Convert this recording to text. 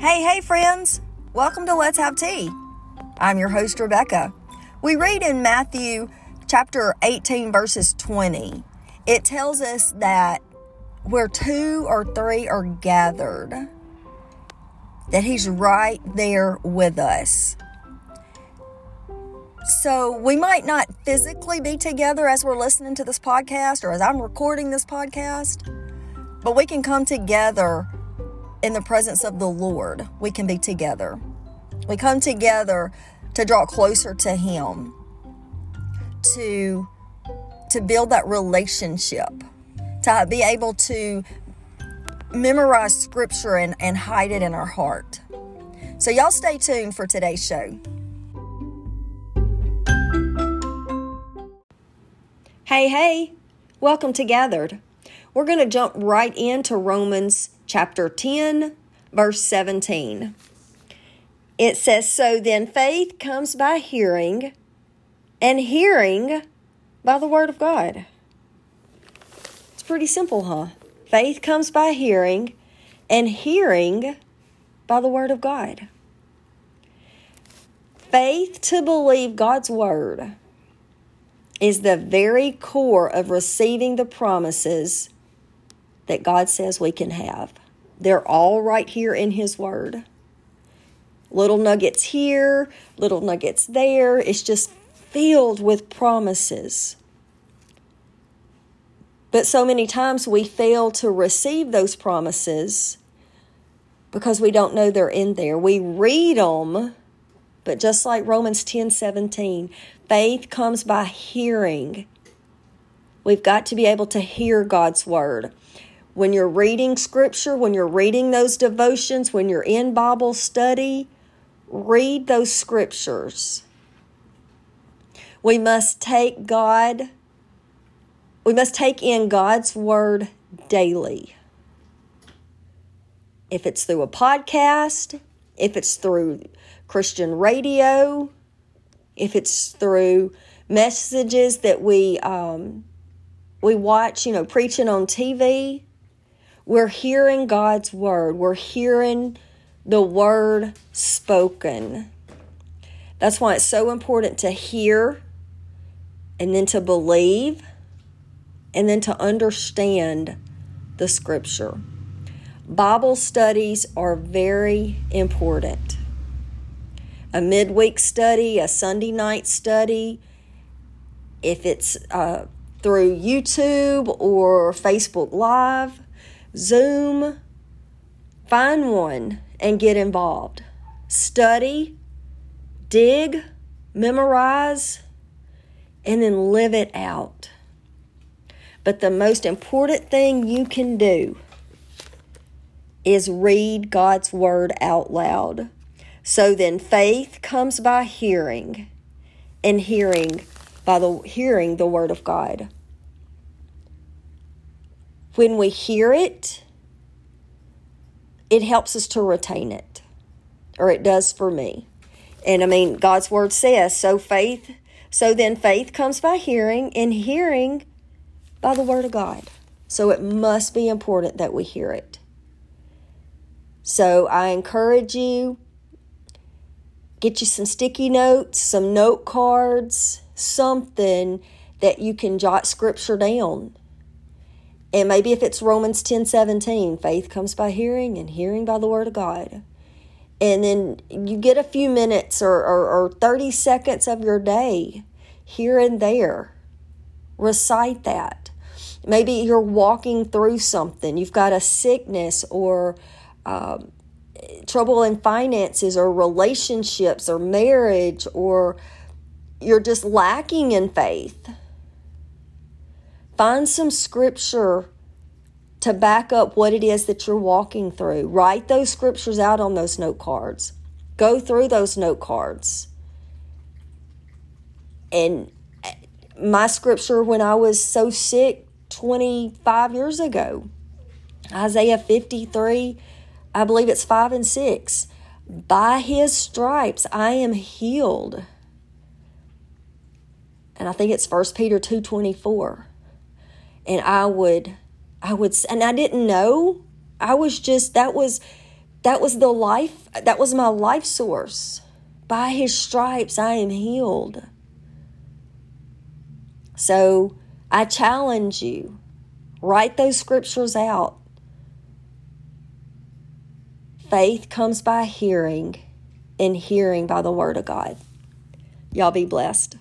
Hey, hey, friends! Welcome to Let's Have Tea. I'm your host, Rebecca. We read in Matthew chapter 18, verses 20. It tells us that where two or three are gathered, that He's right there with us. So we might not physically be together as we're listening to this podcast or as I'm recording this podcast, but we can come together in the presence of the Lord. We can be together. We come together to draw closer to Him, to, to build that relationship, to be able to memorize scripture and, and hide it in our heart. So, y'all stay tuned for today's show. Hey, hey, welcome to Gathered. We're going to jump right into Romans chapter 10, verse 17. It says, So then faith comes by hearing, and hearing by the word of God. It's pretty simple, huh? Faith comes by hearing, and hearing by the word of God. Faith to believe God's word is the very core of receiving the promises that God says we can have. They're all right here in His Word. Little nuggets here, little nuggets there. It's just filled with promises. But so many times we fail to receive those promises because we don't know they're in there. We read them, but just like Romans 10 17, Faith comes by hearing. We've got to be able to hear God's word. When you're reading scripture, when you're reading those devotions, when you're in Bible study, read those scriptures. We must take God, we must take in God's word daily. If it's through a podcast, if it's through Christian radio, if it's through messages that we um, we watch, you know, preaching on TV, we're hearing God's word. We're hearing the word spoken. That's why it's so important to hear and then to believe and then to understand the scripture. Bible studies are very important a midweek study, a Sunday night study, if it's uh, through YouTube or Facebook Live, Zoom, find one and get involved. Study, dig, memorize, and then live it out. But the most important thing you can do is read God's Word out loud. So then faith comes by hearing, and hearing by the hearing the word of God. When we hear it, it helps us to retain it, or it does for me. And I mean, God's word says, so faith, so then faith comes by hearing, and hearing by the word of God. So it must be important that we hear it. So I encourage you Get you some sticky notes, some note cards, something that you can jot scripture down. And maybe if it's Romans 10 17, faith comes by hearing and hearing by the word of God. And then you get a few minutes or, or, or 30 seconds of your day here and there. Recite that. Maybe you're walking through something, you've got a sickness or um, trouble in finances or relationships or marriage or you're just lacking in faith, find some scripture to back up what it is that you're walking through. Write those scriptures out on those note cards. Go through those note cards. And uh, my scripture when I was so sick 25 years ago, Isaiah 53 I believe it's 5 and 6. By his stripes I am healed. And I think it's 1 Peter 2:24. And I would I would and I didn't know. I was just that was that was the life, that was my life source. By his stripes, I am healed. So I challenge you write those scriptures out. Faith comes by hearing, and hearing by the Word of God. Y'all be blessed.